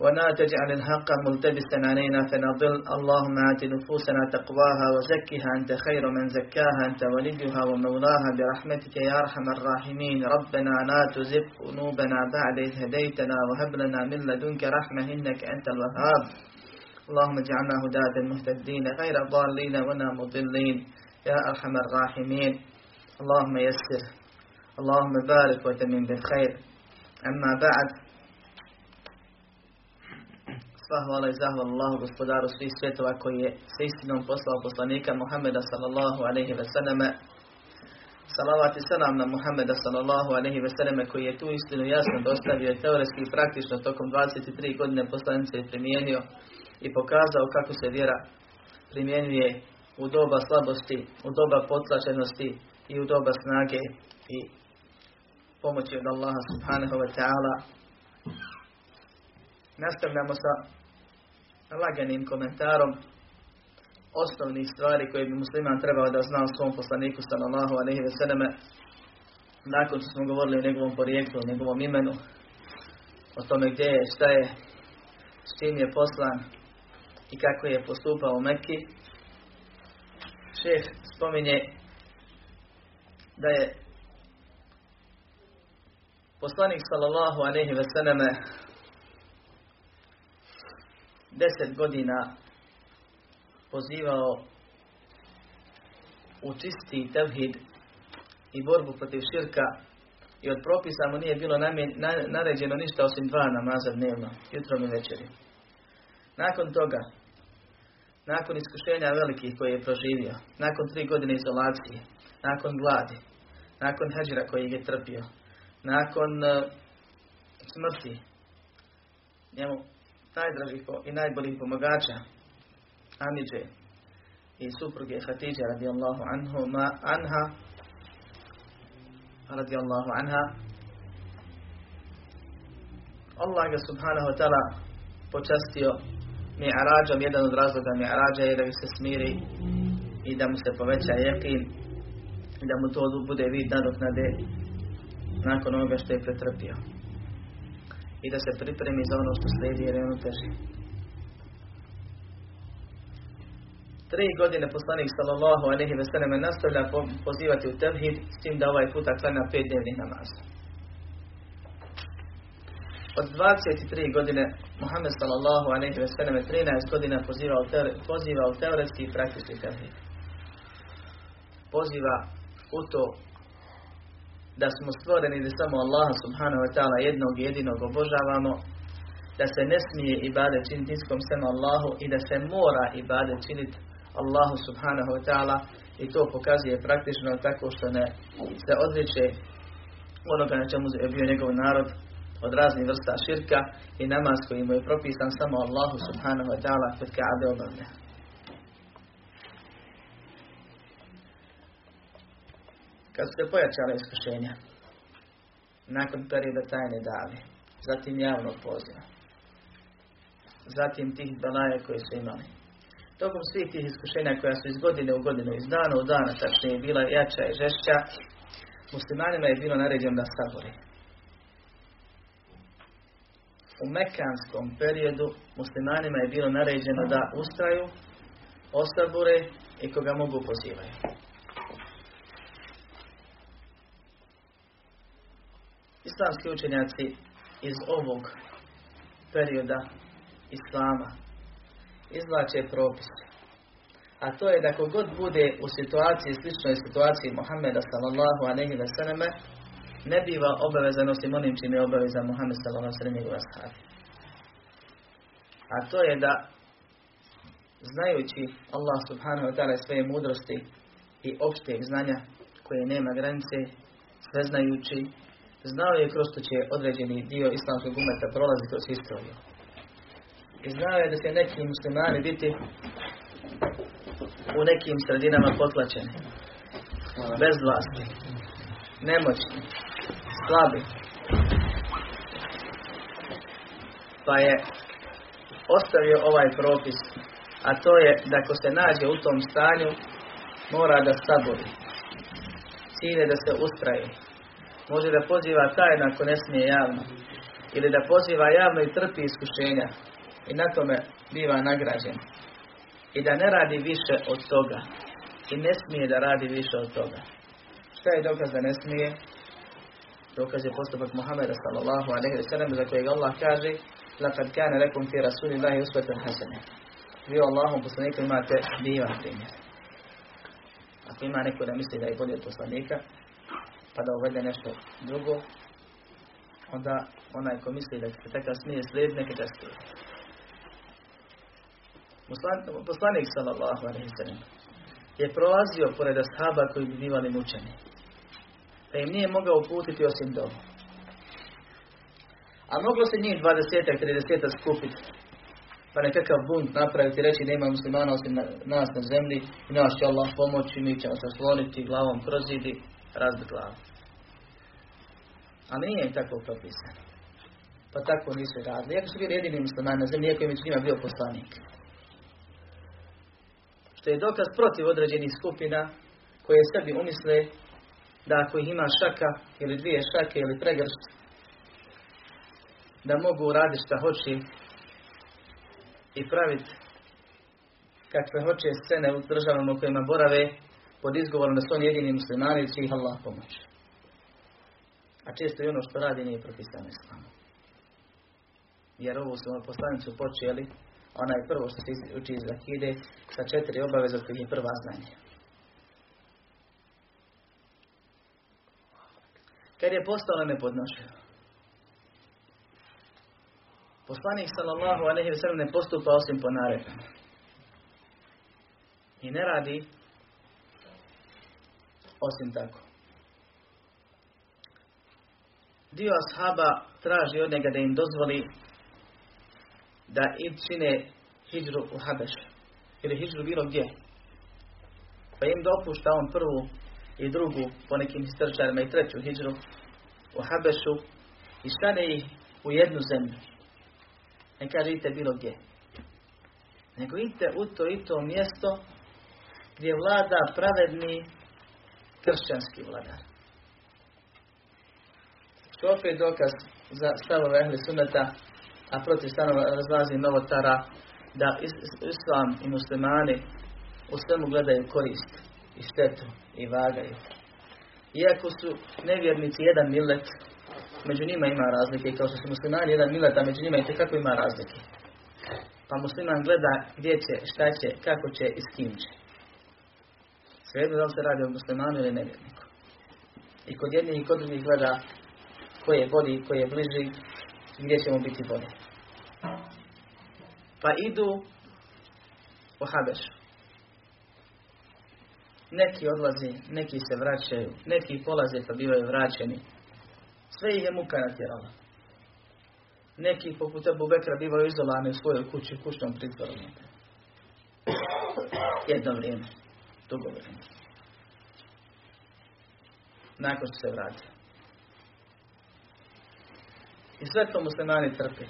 ولا تجعل الحق ملتبسا علينا فنضل اللهم آت نفوسنا تقواها وزكها أنت خير من زكاها أنت وليها ومولاها برحمتك يا أرحم الراحمين ربنا لا تزغ قلوبنا بعد إذ هديتنا وهب لنا من لدنك رحمة إنك أنت الوهاب اللهم اجعلنا هداة مهتدين غير ضالين ولا مضلين يا أرحم الراحمين اللهم يسر اللهم بارك وتمن بالخير أما بعد Sva hvala i zahvala Allahu gospodaru svih svjetova koji je s istinom poslao poslanika Muhammeda sallallahu alaihi ve selleme. Salavat i salam na Muhammeda sallallahu alaihi ve selleme koji je tu istinu jasno dostavio teoretski i praktično tokom 23 godine poslanice primijenio i pokazao kako se vjera primjenjuje u doba slabosti, u doba potlačenosti i u doba snage i pomoći od Allaha subhanahu wa ta'ala. Nastavljamo sa laganim komentarom osnovnih stvari koje bi musliman trebao da zna o svom poslaniku sallallahu alaihi ve selleme nakon što smo govorili o njegovom porijeklu, o njegovom imenu, o tome gdje je, šta je, s čim je poslan i kako je postupao u Mekki. Šef spominje da je poslanik sallallahu alaihi ve selleme deset godina pozivao u čisti tevhid i borbu protiv širka i od propisa mu nije bilo naređeno ništa osim dva namaza dnevno, jutrom i večeri. Nakon toga, nakon iskušenja velikih koje je proživio, nakon tri godine izolacije, nakon gladi, nakon hađira koji je trpio, nakon uh, smrti, njemu najdražih i najboljih pomagača, Amidže i supruge Hatidže radijallahu anhu, ma anha, radijallahu anha, Allah ga subhanahu wa ta'ala počastio mi'arađom, jedan od razloga mi'arađa je da bi se smiri i da mu se poveća jekin i da mu to bude vid nadoknade nakon onoga što je pretrpio i da se pripremi za ono što slijedi jer je ono teži. Tri godine poslanik sallallahu alaihi ve selleme nastavlja pozivati u tevhid s tim da ovaj puta klanja pet dnevnih namaza. Od 23 godine Muhammed sallallahu alaihi ve selleme 13 godina poziva u, poziva u teoretski i praktični tevhid. Poziva u to da smo stvoreni da samo Allaha subhanahu wa ta'ala jednog jedinog obožavamo, da se ne smije ibade činiti niskom sem Allahu i da se mora ibade činiti Allahu subhanahu wa ta'ala i to pokazuje praktično tako što ne se odriče onoga na čemu je bio njegov narod od raznih vrsta širka i namaz koji je propisan samo Allahu subhanahu wa ta'ala kod Kaabe obavlja. Kad su se pojačale iskušenja, nakon perioda tajne dave, zatim javnog poziva, zatim tih balaja koje su imali. Tokom svih tih iskušenja koja su iz godine u godinu, iz dana u dana, tačnije bila jača i žešća, muslimanima je bilo naređeno da sabori. U mekanskom periodu muslimanima je bilo naređeno da ustraju, osabure i koga mogu pozivaju. Islamski učenjaci iz ovog perioda Islama izvlače propis. A to je da kogod bude u situaciji, sličnoj situaciji Muhammeda sallallahu alaihi ve selleme, ne biva obavezan osim onim čim je obavezan Muhammed sallallahu alaihi ve selleme A to je da znajući Allah subhanahu wa ta'ala svoje mudrosti i opšteg znanja koje nema granice, sve znajući, znao je kroz što će određeni dio islamskog umeta prolazi kroz historiju. I znao je da će neki muslimani biti u nekim sredinama potlačeni, bez vlasti, nemoćni, slabi. Pa je ostavio ovaj propis, a to je da ako se nađe u tom stanju, mora da sabori. Cilj da se ustraje. Može da poziva tajno ako ne smije javno. Ili da poziva javno i trpi iskušenja. I na tome biva nagrađen. I da ne radi više od toga. I ne smije da radi više od toga. Šta je dokaz da ne smije? Dokaz je postupak Muhammeda sallallahu alaihi wa sallam za kojeg Allah kaže لَقَدْ كَانَ لَكُمْ فِي رَسُولِ اللَّهِ أُسْوَةٌ حَسَنَةٌ Vi u Allahom poslaniku imate divan primjer. Ako ima neko da misli da je bolje od poslanika, pa da uvede nešto drugo, onda onaj ko misli da se takav smije slijed, ga slijedi. Poslanik sallallahu alaihi sallam je prolazio pored ashaba koji bi bivali mučeni. Pa im nije mogao uputiti osim dobu. A moglo se njih 20 30 skupiti pa nekakav bunt napraviti reći nema muslimana osim nas na zemlji i nas će Allah pomoći, mi ćemo se sloniti glavom kroz zidi, razbiti glavu. Ali nije im tako propisano. Pa tako nisu radili. Iako su bili jedini muslimani na zemlji, iako je među njima bio poslanik. Što je dokaz protiv određenih skupina koje sebi umisle da ako ih ima šaka ili dvije šake ili pregršt, da mogu raditi šta hoće i praviti kakve hoće scene u državama u kojima borave pod izgovorom da su oni jedini muslimani i će ih Allah pomoći. A često i ono što radi nije propisano islamom. Jer ovu su poslanicu počeli, ona je prvo što se uči iz Akide, sa četiri obaveze od je prva znanje. Kad je postalo nepodnošeno. Poslanik sallallahu alejhi ve sellem ne postupa osim po naredbama. I ne radi osim tako. Dio ashaba traži od njega da im dozvoli da id čine hijđru u Habeš. Ili hijđru bilo gdje. Pa im dopušta on prvu i drugu, po nekim historičarima i treću hijđru u Habešu i stane ih u jednu zemlju. Ne kaže idite bilo gdje. Nego idite u to i to mjesto gdje vlada pravedni kršćanski vladar. Što opet dokaz za stavove ehli sunneta, a protiv stanova razlazi novotara, da islam i muslimani u svemu gledaju korist i štetu i vagaju. Iako su nevjernici jedan millet, među njima ima razlike, kao što su muslimani jedan millet, a među njima i kako ima razlike. Pa musliman gleda gdje će, šta će, kako će i s kim će. Svejedno da li se radi o muslimanu ili nevjerniku. I kod jednih i kod drugih gleda ko je bolji, ko je bliži, gdje ćemo biti bolji. Pa idu u Habešu. Neki odlazi, neki se vraćaju, neki polaze pa bivaju vraćeni. Sve ih je muka natjerala. Neki poput Abu Bekra bivaju izolani u svojoj kući, kućnom pritvoru. Jedno vrijeme, dugo vrijeme. Nakon što se vrati. I sve to muslimani trpe.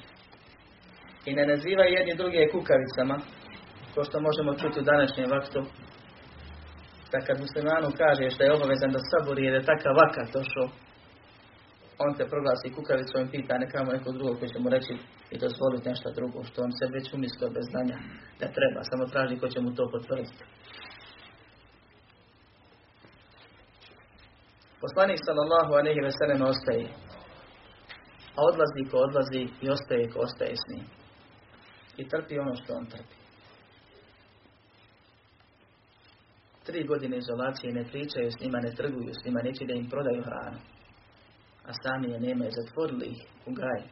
I ne nazivaju jedni druge kukavicama, kao što možemo čuti u današnjem vaktu, da kad muslimanu kaže što je obavezan da sabori jer je takav vakat došao, on te proglasi kukavicom i pita nekamo neko drugo koji će mu reći i dozvoliti nešto drugo, što on se već umislio bez znanja da treba, samo traži ko će mu to potvrditi. Poslanik sallallahu alejhi ve sellem ostaje. A odlazi ko odlazi i ostaje ko ostaje s njim. I trpi ono što on trpi. Tri godine izolacije ne pričaju s njima, ne trguju s njima, neće da im prodaju hranu. A sami je nemaju, zatvorili ih u gaj.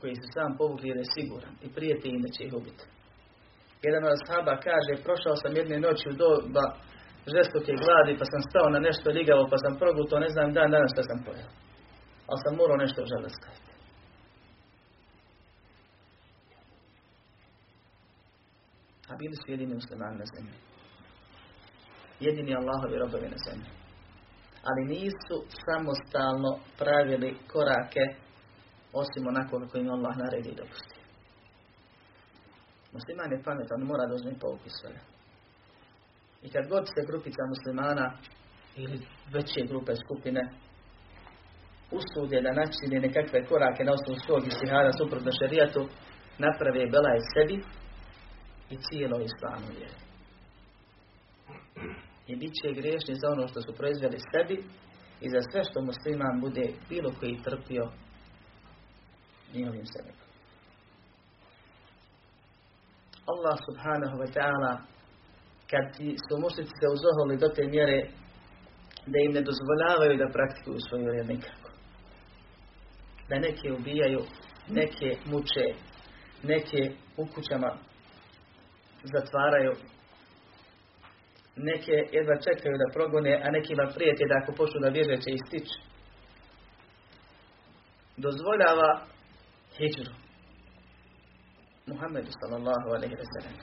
Koji su sam povukli jer je siguran i prijeti im da će ih ubiti. Jedan od ashaba kaže, prošao sam jedne noći u doba žestoke gladi, pa sam stao na nešto ligavo, pa sam progutao, ne znam dan danas što sam pojel. Ali sam morao nešto žele staviti. A bili su jedini muslimani na zemlji. Jedini Allahovi robovi na zemlji. Ali nisu samostalno pravili korake osim onako kako im Allah naredi i dopusti. Musliman je pametan, mora da uzme pouku svega. I kad god se grupica muslimana ili veće grupe skupine usude da načine nekakve korake na osnovu svog istihara suprotno šerijatu, naprave belaj sebi i cijelo islamu vjeri. I bit će griješni za ono što su proizveli sebi i za sve što musliman bude bilo koji trpio njihovim sebi. Allah subhanahu wa ta'ala kad su mušnici se uzoholi do te mjere da im ne dozvoljavaju da praktikuju svoju vjeru nikako. Da neke ubijaju, neke muče, neke u kućama zatvaraju, neke jedva čekaju da progone, a nekima prijeti da ako počnu da bježe će istići. Dozvoljava hijđru. Muhammedu sallallahu alaihi wa sallam.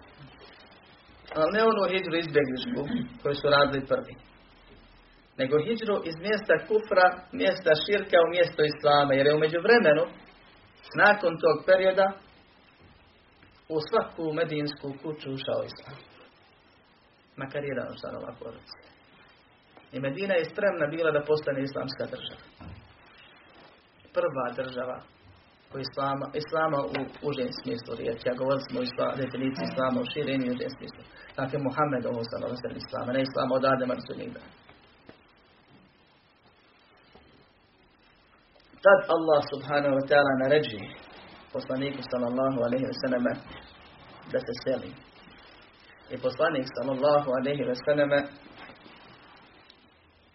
Ali ne onu hijđru izbjeglišku koju su radili prvi. Nego hijđru iz mjesta kufra, mjesta širka u mjesto islama. Jer je umeđu vremenu, nakon tog perioda, u svaku medinsku kuću ušao islam. Makar jedan članova porodice. I Medina je spremna bila da postane islamska država. Prva država u islama, islama u užem smislu riječi. Ja govorim smo o islam, definiciji islama u širenju i užem smislu. Dakle, Muhammed ovo sam islama, ne islama od Adema do. Tad Allah subhanahu wa ta'ala naređi poslaniku sallallahu alaihi wa sallam da se seli. I poslanik sallallahu alaihi wa sallam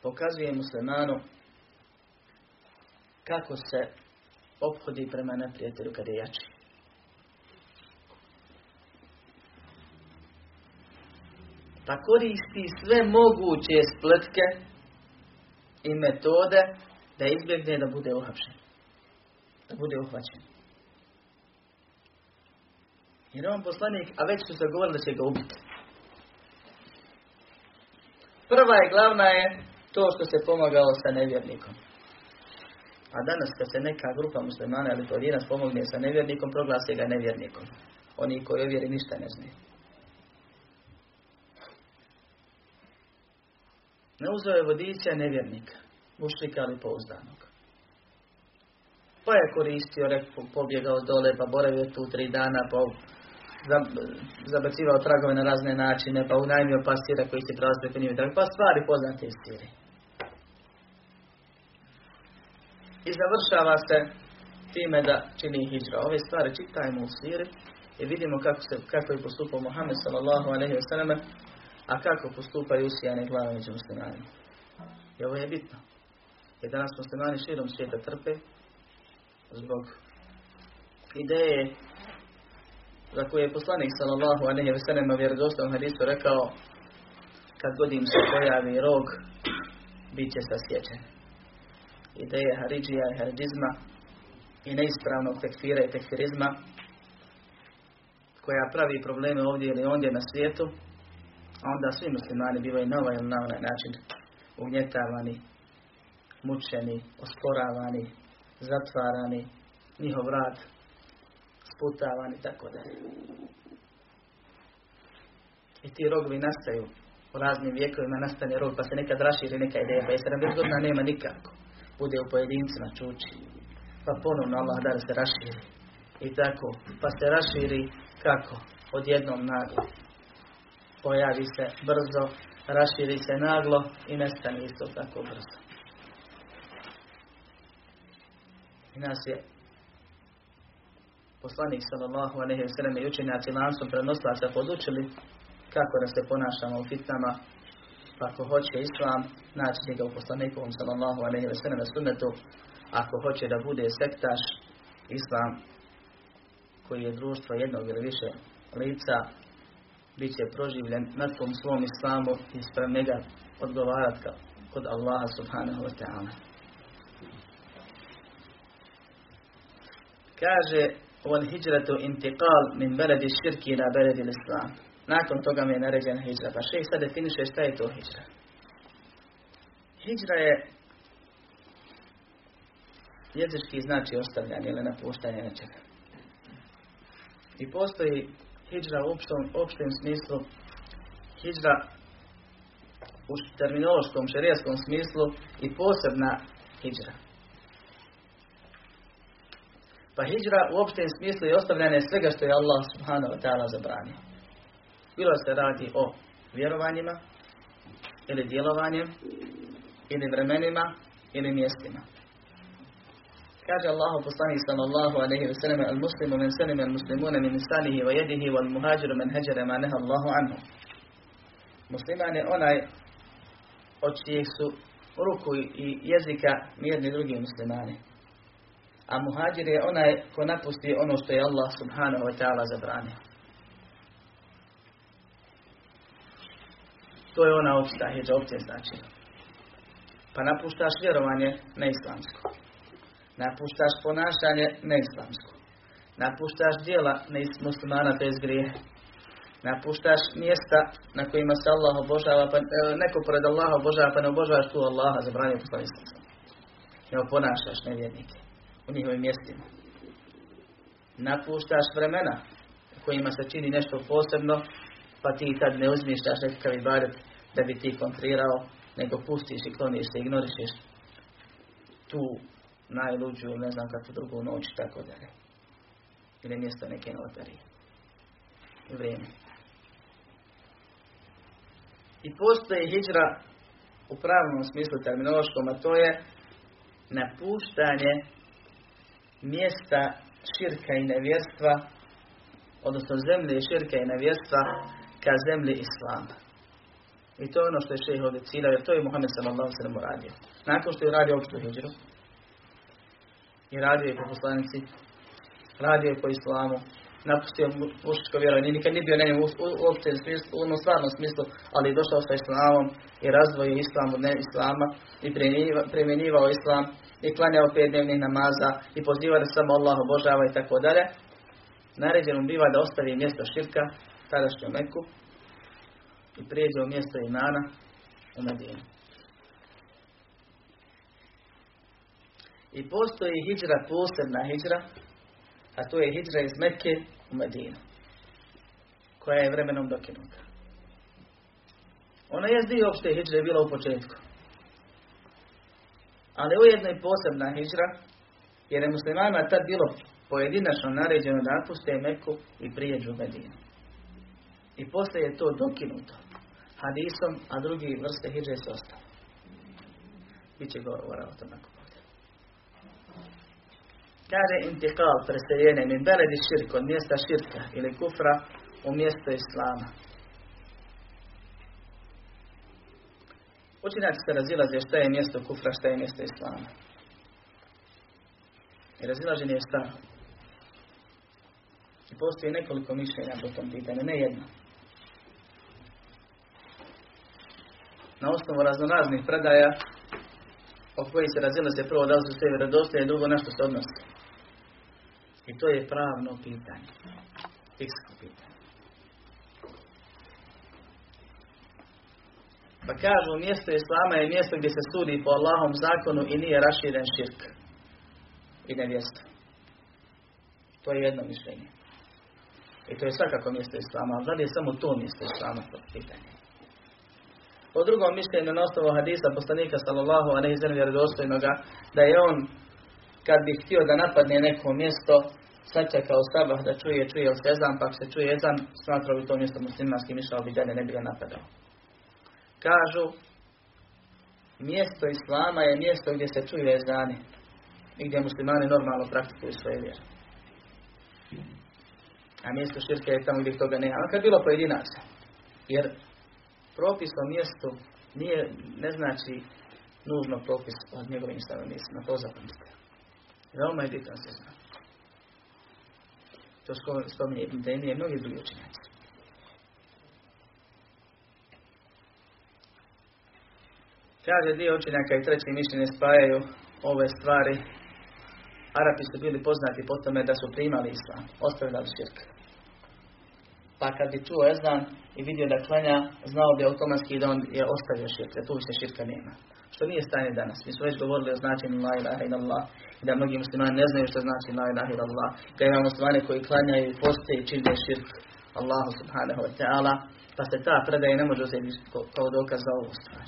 pokazuje muslimanu kako se ophodi prema neprijatelju kada je jači. Pa koristi sve moguće spletke i metode da izbjegne da bude uhapšen. Da bude uhvaćen. Jer on poslanik, a već su se govorili da će ga ubiti. Prva je glavna je to što se pomagalo sa nevjernikom. A danas kad se neka grupa muslimana ili pojedinac pomogne sa nevjernikom, proglasi ga nevjernikom. Oni koji vjeri ništa ne znaju. Ne uzeo je nevjernika, mušlika ali pouzdanog. Pa je koristio, rekao, pobjegao dole, pa boravio tu tri dana, pa zabacivao tragove na razne načine, pa unajmio pastira koji se prelazi preko njih, pa stvari poznate iz I završava se time da čini hijra. Ove stvari čitajmo u siri i vidimo kako, se, kako je postupao Muhammed sallallahu alaihi wa a kako postupaju usijane glave među muslimanima. I ovo je bitno. Jer danas muslimani širom svijeta trpe zbog ideje za koje je poslanik sallallahu alaihi wa sallam u hadisu rekao kad god im se pojavi rog, bit će sasječen. Ideje Haridžija i Haridžizma i neispravnog tekfira i tekfirizma koja pravi probleme ovdje ili ondje na svijetu, a onda svi muslimani bivaju na ovaj na onaj način ugnjetavani, mučeni, osporavani, zatvarani, njihov rad sputavani, tako dalje. I ti rogovi nastaju u raznim vijekovima, nastane rog, pa se nekad raširi neka ideja, pa je 70 godina nema nikako bude u pojedincima čuči. Pa ponovno Allah da se raširi. I tako, pa se raširi kako? Odjednom naglo. Pojavi se brzo, raširi se naglo i nestane isto tako brzo. I nas je poslanik sallallahu alejhi ve sellem i učenjaci lancom prenoslaca podučili kako da se ponašamo u fitnama pa ako hoće islam, naći će ga u poslanikovom sallallahu alaihi wa sallam sunnetu, ako hoće da bude sektaš, islam koji je društvo jednog ili više lica, bit će proživljen na tom svom islamu i sprem njega odgovarat kod Allaha subhanahu wa ta'ala. Kaže, wal hijratu intiqal min beledi širki ila beledi islam. Nakon toga mi je naređena hijra. Pa šeh sad definiše šta je to hijra. Hijra je jezički znači ostavljanje ili napuštanje nečega. I postoji hijđra u opštom, opštem smislu, hijđra u terminološkom, šerijskom smislu i posebna hijđra. Pa hijđra u opštem smislu je ostavljanje svega što je Allah subhanahu wa ta'ala zabranio. Bilo se radi o vjerovanjima, ili djelovanjem, ili vremenima, ili mjestima. Kaže Allahu poslanik sallallahu alejhi ve sellem al muslimu men salima al muslimuna min lisanihi wa yadihi wal muhajiru men hajara ma naha Allahu anhu. Musliman je onaj od čijeg su ruku i jezika mirni drugi muslimani. A muhađir je onaj ko napusti ono što je Allah subhanahu wa ta'ala zabranio. To je ona opšta hijđa, opće znači. Pa napuštaš vjerovanje neislamsko. Napuštaš ponašanje neislamsko. Napuštaš dijela muslimana bez grije. Napuštaš mjesta na kojima se Allah obožava, pa, e, neko pored Allaha obožava, pa ne obožavaš tu Allaha, zabranio poslani Ne oponašaš nevjernike u njihovim mjestima. Napuštaš vremena u kojima se čini nešto posebno, pa ti tad ne uzmišljaš nekakav ibadet da bi ti kontrirao, nego pustiš i kloniš se, ignorišeš tu najluđu, ne znam kakvu drugu noć, tako dalje. Ili mjesto neke notarije. Vrijeme. I postoji hijđra u pravnom smislu terminološkom, a to je napuštanje mjesta širka i nevjerstva, odnosno zemlje širka i nevjerstva, ka zemlji Islama. I to je ono što je šeheh ovdje cilja, jer to je Muhammed sallallahu sallam uradio. Nakon što je radio opštu hijđru, i radio je po poslanici, radio je po islamu, napustio mušičko vjerovanje, nikad nije bio na u, uopće u ono stvarnom smislu, ali je došao sa islamom i razvojio islam od islama i primjenjivao islam i klanjao pet dnevnih namaza i pozivao da samo Allah obožava i tako dalje. Naređeno biva da ostavi mjesto širka, tadašnju Meku, i prijeđe u mjesto imana u Medinu. I postoji hijđra, posebna hijđra, a to je hijđra iz Mekke u Medinu, koja je vremenom dokinuta. Ona je dio opšte hijđre bila u početku. Ali ujedno i posebna hijđra, jer je muslimanima tad bilo pojedinačno naređeno da napuste Meku i prijeđu u Medinu. I poslije je to dokinuto hadisom, a drugi vrste hijđe su ostale. Biće govora o tom nakon ovdje. Kaže intikal, preseljenje, min beledi širk, od mjesta širka ili kufra u mjesto islama. Učinjaci se razilaze šta je mjesto kufra, šta je mjesto islama. I razilaženje je staro. I postoji nekoliko mišljenja po tom pitanju, ne jedno. na osnovu raznoraznih predaja o koji se razilaze prvo da li su sve vjerodostojne, drugo na što se odnosi. I to je pravno pitanje. Fiksko pitanje. Pa kažu, mjesto Islama je mjesto gdje se sudi po Allahom zakonu i nije raširen širk i nevjesto. To je jedno mišljenje. I to je svakako mjesto Islama, ali da je samo to mjesto Islama, to pitanje. Po drugom mišljenju na osnovu hadisa poslanika sallallahu a ne iz vjerodostojnoga, da je on kad bi htio da napadne neko mjesto, sačekao sabah da čuje, čuje li se ezan, pa se čuje ezan, smatrao bi to mjesto muslimanski, mišljao bi dalje, ne bi ga napadao. Kažu, mjesto Islama je mjesto gdje se čuje ezani i gdje muslimani normalno praktikuju svoje vjere. A mjesto širke je tamo gdje toga nema. Kad bilo pojedinaca. Jer propis o mjestu nije, ne znači nužno propis od njegovim stanovnicima, to zapamtite. Veoma je bitan se zna. To spominje Ibn Taymi i mnogi drugi učenjaci. Kaže dio učenjaka i treći mišljenje spajaju ove stvari. Arapi su bili poznati po tome da su primali islam, ostavljali širk. Pa kad bi čuo ezan i vidio da klanja, znao bi automatski da on je ostavio širk, da tu više širka nema. Što nije stanje danas. Mi smo već govorili o značenju la ilaha illallah i da mnogi muslimani ne znaju što znači la ilaha illallah. Kad imamo muslimani koji klanjaju i poste i čine širk Allahu subhanahu wa ta'ala, pa se ta predaja ne može uzeti kao dokaz za ovu stvar.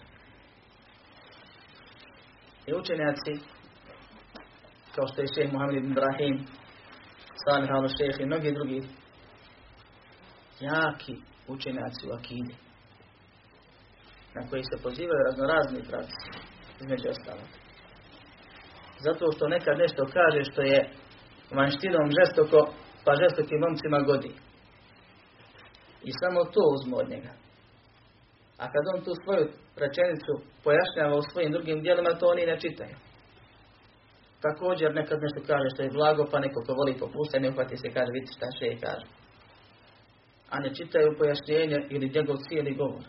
I učenjaci, kao što je šeheh Muhammed ibn Ibrahim, Salih al-Šeheh i mnogi drugi, jaki učenjaci u akidi, na koji se pozivaju raznorazni pravci, između ostalog. Zato što nekad nešto kaže što je vanštinom žestoko, pa žestokim momcima godi. I samo to uzmu od njega. A kad on tu svoju rečenicu pojašnjava u svojim drugim dijelima, to oni ne čitaju. Također nekad nešto kaže što je blago, pa neko ko voli popusta, ne uhvati se kaže, vidi šta še kaže. A ne čitaju pojašnjenje ili njegov cijeli govor.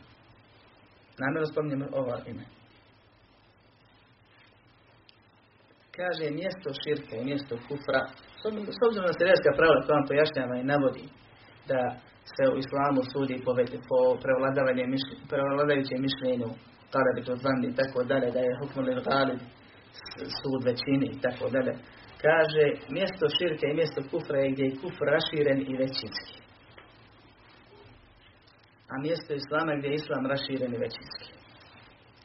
Namjerno spominjem ova ime. Kaže mjesto širke i mjesto kufra, s obzirom na sredska pravila koja vam pojašnjava i navodi da se u islamu sudi po, po prevladavajućem mišljenju, bi to zandi i tako dalje, da je hukmul ghalib sud većini i tako dalje. Kaže, mjesto širke i mjesto kufra je gdje je kufr raširen i većinski. A mjesto islama gdje je islam raširen i većinski.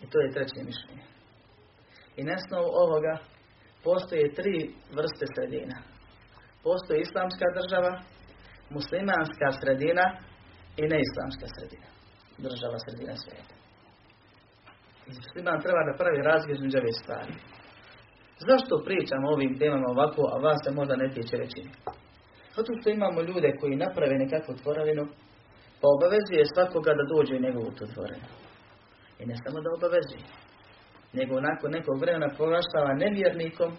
I to je treće mišljenje. I na osnovu ovoga postoje tri vrste sredina. Postoji islamska država, muslimanska sredina i neislamska sredina. Država sredina svijeta. I musliman treba da pravi razgled između ove stvari. Zašto pričamo o ovim temama ovako, a vas se možda ne tiče većini? Zato što imamo ljude koji naprave nekakvu tvoravinu, pa obavezuje svakoga da dođe u njegovu tu tvorinu. I ne samo da obavezuje, nego nakon nekog vremena proglašava nevjernikom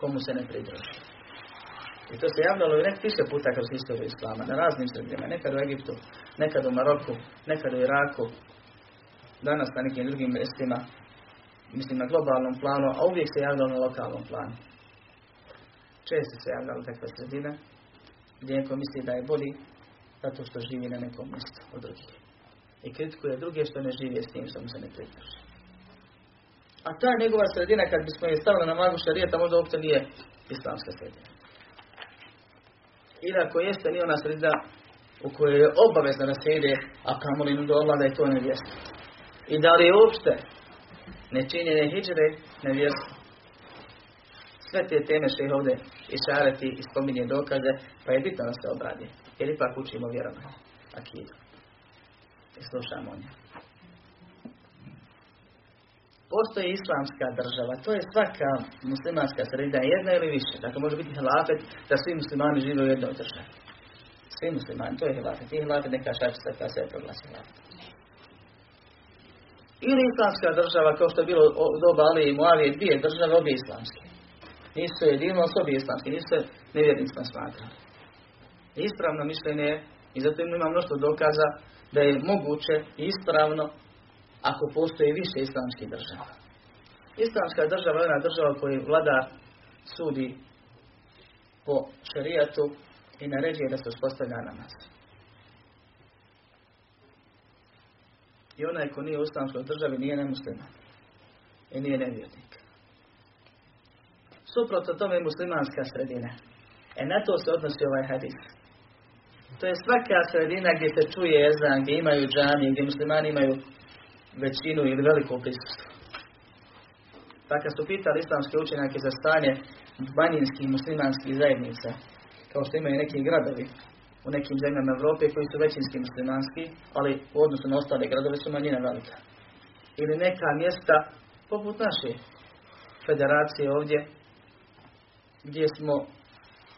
komu se ne pridruži. I to se javljalo i nek više puta kroz istoriju Islama, na raznim sredinama, nekad u Egiptu, nekad u Maroku, nekad u Iraku, danas na nekim drugim mjestima, mislim na globalnom planu, a uvijek se javljalo na lokalnom planu. Često se javljalo takve sredine, gdje neko misli da je bolji, zato što živi na nekom mjestu od drugih. I kritikuje druge što ne živi s tim što mu se ne pridruži. A ta njegova sredina, kad bismo je stavili na magu šarijeta, možda uopće nije islamska sredina. Ili ako jeste, nije ona sredina u kojoj je obavezno da se ide, a kamoli do Allah da je to nevjesto. I da li je uopšte nečinjenje hijđre nevjesto. Sve te teme što ih ovdje išarati i spominje dokaze, pa je bitno da se obradi. Jer ipak učimo vjerovanje. Akidu. I slušamo o njoj. Postoji islamska država, to je svaka muslimanska sredina, jedna ili više. Dakle, može biti hilafet da svi muslimani žive u jednoj državi. Svi muslimani, to je hilafet. I hilafet neka šačica koja se proglasi hilafet. Ili islamska država, kao što je bilo doba Ali i Muavije, dvije države, obje islamske. Nisu jedino, obje islamske, nisu nevjernicima smatrali. Ispravno mišljenje je, i zato ima mnoštvo dokaza, da je moguće i ispravno ako postoji više islamskih država. Islamska država je ona država koju vlada sudi po šarijatu i naređuje da se uspostavlja namaz. I onaj ko nije u islamskoj državi nije nemusliman. I nije nevjernik. Suprotno tome je muslimanska sredina. E na to se odnosi ovaj hadis. To je svaka sredina gdje se čuje ezan, gdje imaju džamije, gdje muslimani imaju većinu ili veliko prisustvo. Pa kad su pitali islamske učenjake za stanje manjinskih muslimanskih zajednica, kao što imaju neki gradovi u nekim zemljama Europe koji su većinski muslimanski, ali u odnosu na ostale gradove su manjina velika. Ili neka mjesta poput naše federacije ovdje, gdje smo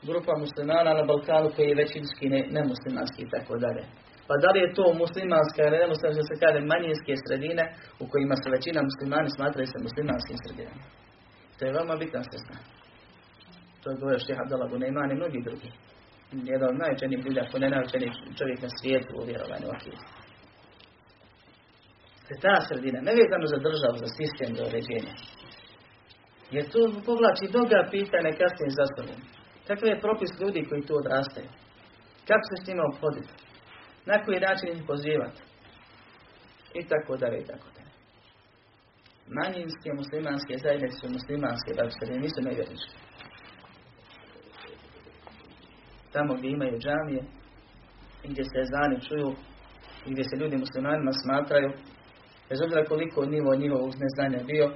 grupa muslimana na Balkanu koji je većinski ne, nemuslimanski i tako dalje. Pa da li je to muslimanska ili nemuslimanska, se kaže manjinske sredine u kojima se većina muslimani smatraju se muslimanskim sredinama. To je veoma bitna se zna. To je govorio Štih Abdallah Bunayman i mnogi drugi. Jedan od najučenijih ljudi, ako ne najučenijih čovjek na svijetu u vjerovanju akiju. To je ta sredina, nevezano za državu, za sistem, za uređenje. Jer to povlači mnoga pitanja kasnije za. Kakav je propis ljudi koji tu odrastaju? Kako se s njima obhoditi? Na koji način ih pozivati. I tako dalje, i tako dalje. Manjinske muslimanske zajednice su muslimanske, da se nisu nevjerničke. Tamo gdje imaju džamije, i gdje se zani čuju, i gdje se ljudi muslimanima smatraju, bez obzira koliko nivo njihovog neznanja bio,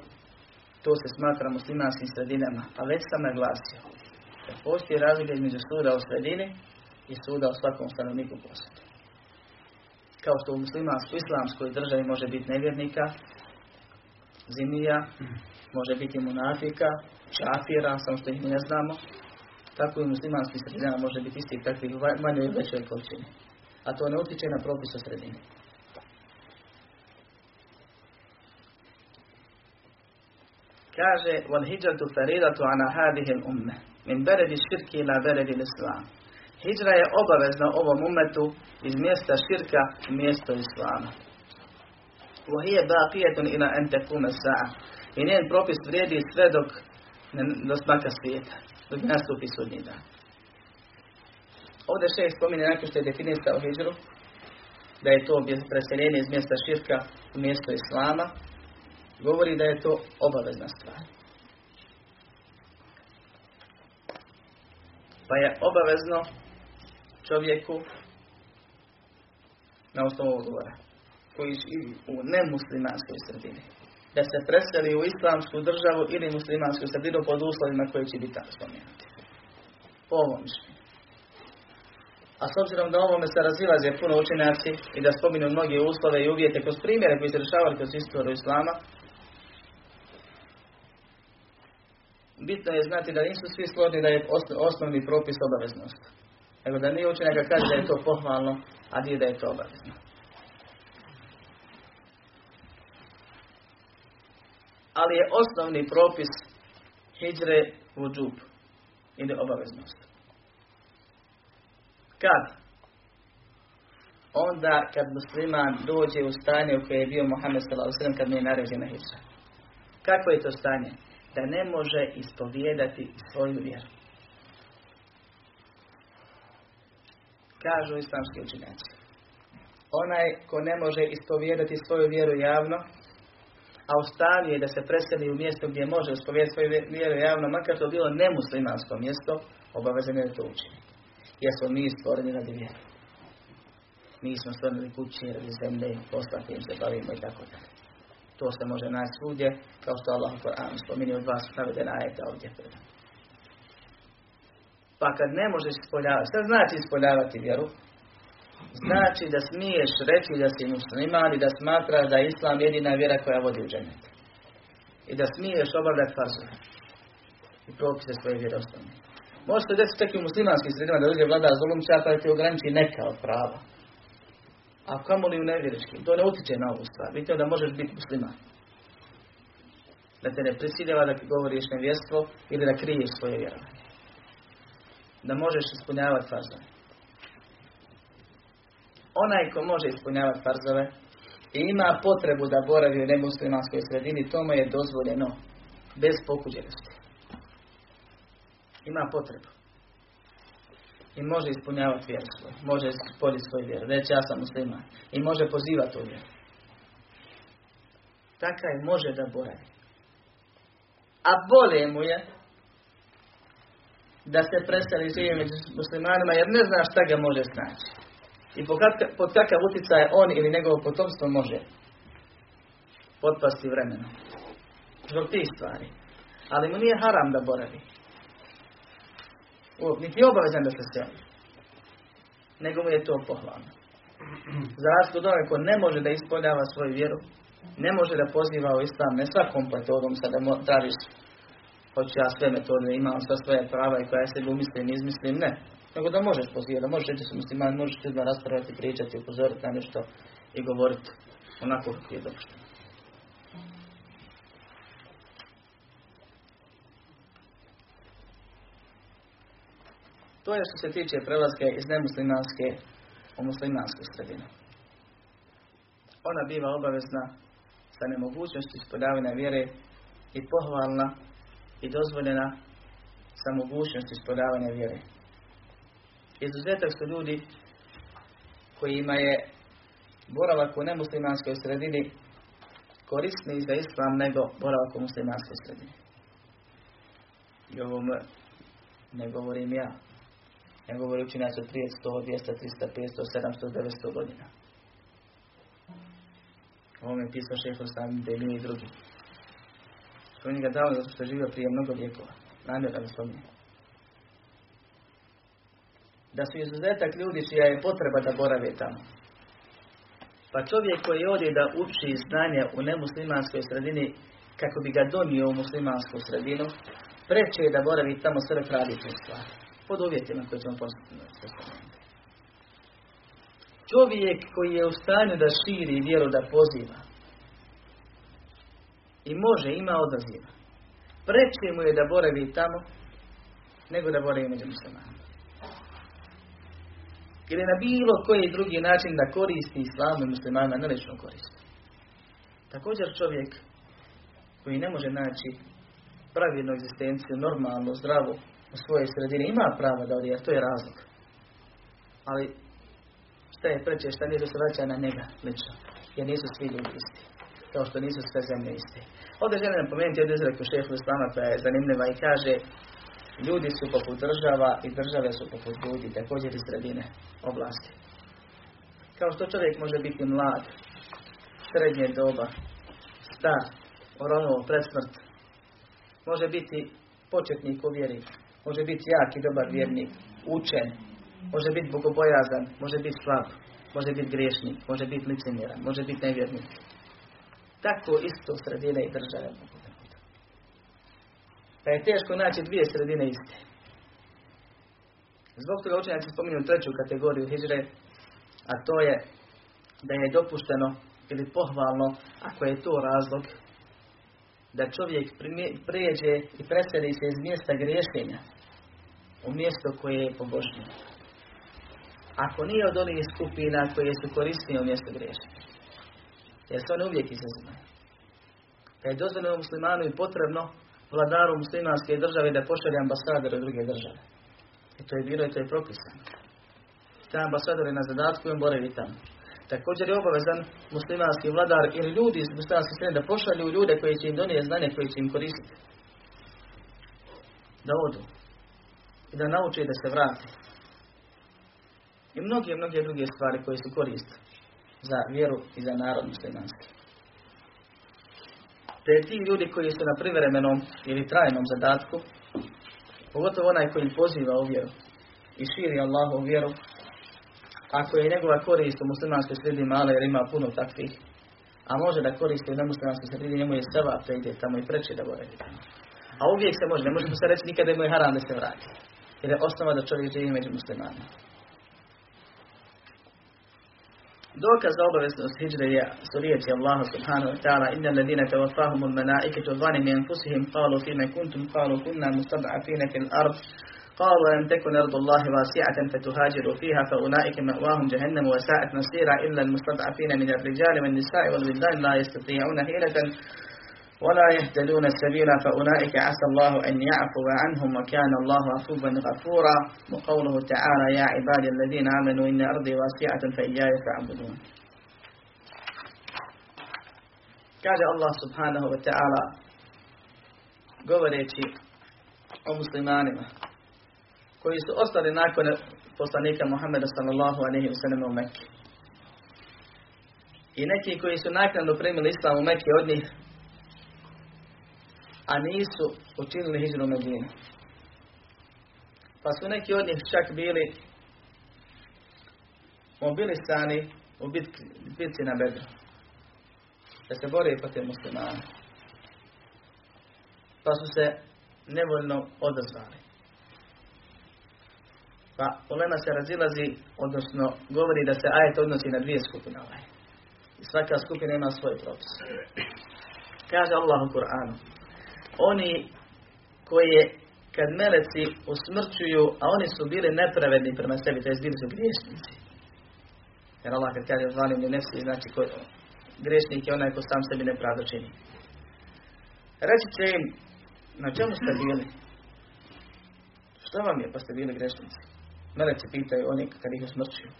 to se smatra muslimanskim sredinama. A već sam naglasio da postoji razlika između suda u sredini i suda u svakom stanovniku posjedu. Kao što u muslimanskoj islamskoj državi može biti nevjernika, zimija, može biti munafika, čafira, samo što ih ne znamo, tako i u muslimanskim sredinama može biti isti takvi manjoj i većoj količini. A to ne utječe na propis o sredini. Kaže, hijratu faridatu ana hadihil umme min beredi širki ila beredi islam. Hidra je obavezna ovom umetu iz mjesta širka u mjesto islama. Wahije baqijetun ila entekune sa'a. I njen propis vrijedi sve dok do smaka svijeta, dok nastupi sudnji dan. Ovdje šest spominje nakon što je definisao hijđru, da je to preseljenje iz mjesta širka u mjesto islama, govori da je to obavezna stvar. Pa je obavezno čovjeku na osnovu ugovora koji u nemuslimanskoj sredini da se preseli u islamsku državu ili muslimansku sredinu pod uslovima koji će biti tamo spomenuti. Po ovom. A s obzirom da ovome se razilaze puno učenjaci i da spominju mnoge uslove i uvjete kroz primjere koji se rešavali kroz istoriju Islama, bitno je znati da nisu svi složni da je osnovni propis obaveznost. Nego da nije učenjaka kaže da je to pohvalno, a nije da je to obavezno. Ali je osnovni propis hijre u džub ili obaveznost. Kad? Onda kad musliman dođe u stanje u koje je bio Muhammed s.a.v. kad mi je naređena hijra. Kako je to stanje? Da ne može ispovijedati svoju vjeru. Kažu islamski učenjaci. Onaj ko ne može ispovijedati svoju vjeru javno, a stanju je da se preseli u mjesto gdje može ispovijedati svoju vjeru javno, makar to bilo nemuslimansko mjesto, obavezan je to učini. Jer smo mi stvoreni radi vjeru. Mi smo stvoreni kući, radi zemlje, posla kojim se bavimo i tako dalje. To se može naći svugdje, kao što Allah u Koranu spominje od vas navedena ajeta ovdje. Pa kad ne možeš ispoljavati, šta znači ispoljavati vjeru? Znači da smiješ reći da si musliman i da smatra da je Islam jedina vjera koja vodi u dženet. I da smiješ obavljati farzove. I propise svoje vjere osnovne. Može se desiti čak i u muslimanskim sredima da dođe vlada zulumča pa ti ograniči neka od prava. A kamo li u nevjeričkim? To ne utječe na ovu stvar. Vidite da možeš biti musliman. Da te ne prisiljava da govoriš nevjerstvo ili da kriješ svoje vjerovanje. Da možeš ispunjavati farzove. Onaj ko može ispunjavati farzove i ima potrebu da boravi u nemuslimanskoj sredini, to mu je dozvoljeno bez pokuđenosti. Ima potrebu. I može ispunjavati vjeru svoju. Može spoditi svoju vjeru. Reći ja sam musliman. I može pozivati u vjeru. Takav može da boravi. A bolje mu je da se preseli živi među muslimanima jer ne zna šta ga može snaći. I pod kakav utjecaj on ili njegovo potomstvo može potpasti vremenom. Zbog tih stvari. Ali mu nije haram da boravi niti je obavezan da se seli. Nego mu je to pohvalno. Za razliku od ko ne može da ispoljava svoju vjeru, ne može da poziva u islam, ne svakom metodom sada tražiš hoću ja sve metode, imam sva svoje prava i koja ja sebi umislim, izmislim, ne. Nego da možeš pozivati, da možeš reći su musliman, možeš ljudima raspravati, pričati, upozoriti na nešto i govoriti onako kako je dopušteno. To je što se tiče prelaske iz nemuslimanske u muslimansku sredinu. Ona biva obavezna sa nemogućnosti ispoljavanja vjere i pohvalna i dozvoljena sa mogućnosti ispoljavanja vjere. Izuzetak su ljudi kojima je boravak u nemuslimanskoj sredini korisniji za islam nego boravak u muslimanskoj sredini. I ovo ne govorim ja. Ne govori učinjaci od 30, 100, 200, 300, 500, 700, 900 godina. Ovo mi je pisao šehol sam Demini i drugi. On ga dao zato što je živio prije mnogo vjekova. Namjerno ne spominje. Da su izuzetak ljudi čija je potreba da borave tamo. Pa čovjek koji ode da uči znanje u nemuslimanskoj sredini kako bi ga donio u muslimansku sredinu, preče je da boravi tamo sve radi tu stvar. Pod uvjetima koje ćemo postaviti. Čovjek koji je u stanju da širi vjeru, da poziva. I može, ima odaziva. Preče mu je da boravi tamo, nego da boravi među muslimanima. Ili na bilo koji drugi način da koristi islamu muslimana, ne koristi. Također čovjek koji ne može naći pravilnu egzistenciju, normalnu, zdravu u svojoj sredini, ima pravo da odje, to je razlog. Ali šta je preče, šta nije se vraća na njega lično, jer nisu svi ljudi isti, kao što nisu sve zemlje iste. Ovdje želim napomenuti jednu izreku šefu Islama koja je zanimljiva i kaže ljudi su poput država i države su poput ljudi, također i sredine oblasti. Kao što čovjek može biti mlad, srednje doba, star, oronuo, presmrt, može biti početnik u vjeri, može biti jak i dobar vjernik, učen, može biti bogobojazan, može biti slab, može biti griješnik, može biti licemjeran, može biti nevjernik. Tako isto sredine i države mogu da budu. Pa je teško naći dvije sredine iste. Zbog toga učenjaci spominju treću kategoriju hijre, a to je da je dopušteno ili pohvalno, ako je to razlog, da čovjek prijeđe i preseli se iz mjesta griješenja u mjesto koje je pobožnije. Ako nije od onih skupina koje su korisnije u mjestu griješenja. Jer se one uvijek izazimaju. Da je dozvoljeno muslimanu i potrebno vladaru muslimanske države da pošalje ambasadore druge države. I to je bilo i to je propisano. Te ambasador je na zadatku i on boravi tamo. Također je obavezan muslimanski vladar ili ljudi iz muslimanske sredine da pošalju ljude koji će im donijeti znanje koji će im koristiti. Da odu. I da nauče da se vrati. I mnoge, mnoge druge stvari koje su koriste za vjeru i za narod muslimanski. Te ti ljudi koji su na privremenom ili trajnom zadatku, pogotovo onaj koji poziva u vjeru i širi Allahu vjeru, ako je njegova korist u muslimanskoj sredini mala jer ima puno takvih, a može da koristi u nemuslimanskoj sredini, njemu je seva ide tamo i preći da boravi. A uvijek se može, ne možemo se reći nikada mu je haram da se vrati. Jer je osnova da čovjek živi među muslimanima. Dokaz za obaveznost hijre je su riječi Allaha subhanahu wa ta'ala inna ladina tawafahum al-malaikatu zalimi anfusihim qalu fima kuntum qalu kunna mustad'afina fil ard قالوا أن تكن أرض الله واسعة فتهاجروا فيها فأولئك مأواهم جهنم وساءت مصيرا إلا المستضعفين من الرجال والنساء والولدان لا يستطيعون حيلة ولا يهتدون السبيل فأولئك عسى الله أن يعفو عنهم وكان الله عفوا غفورا. وقوله تعالى يا عبادي الذين آمنوا إن أرضي واسعة فإياي فاعبدون. Kaže Allah subhanahu wa ta'ala govoreći o muslimanima koji su ostali nakon poslanika Muhammeda sallallahu alaihi wa sallam u Mekke. I neki koji su naknadno primili islam u Mekke od njih, a nisu učinili hijru Medinu. Pa su neki od njih čak bili mobilisani u bitki, bitci na Bedru. Da se bore protiv muslimana. Pa su se nevoljno odazvali. Pa ulema se razilazi, odnosno govori da se ajet odnosi na dvije skupine ovaj. I svaka skupina ima svoj propis. Kaže Allah u Kur'anu. Oni koje kad meleci usmrćuju, a oni su bili nepravedni prema sebi, to jest bili su griješnici. Jer Allah kad kaže zalim ne nefsi, znači ko, griješnik je onaj ko sam sebi nepravdo čini. Reći će im, na čemu ste bili? Što vam je pa ste bili grešnici? Meleci pitaju oni kad ih usmrćuju.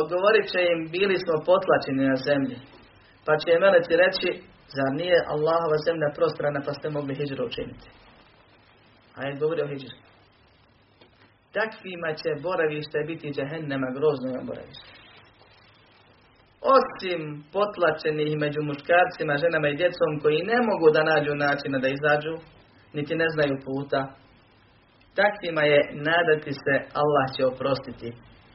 odgovorit će im, bili smo potlačeni na zemlji. Pa će meleci reći, zar nije Allahova zemlja prostrana pa ste mogli hijđru učiniti? A je govorio hijđru. Takvima će boravište biti džahennema grozno boravište. Osim potlačenih među muškarcima, ženama i djecom koji ne mogu da nađu načina da izađu, niti ne znaju puta, takvima je nadati se Allah će oprostiti.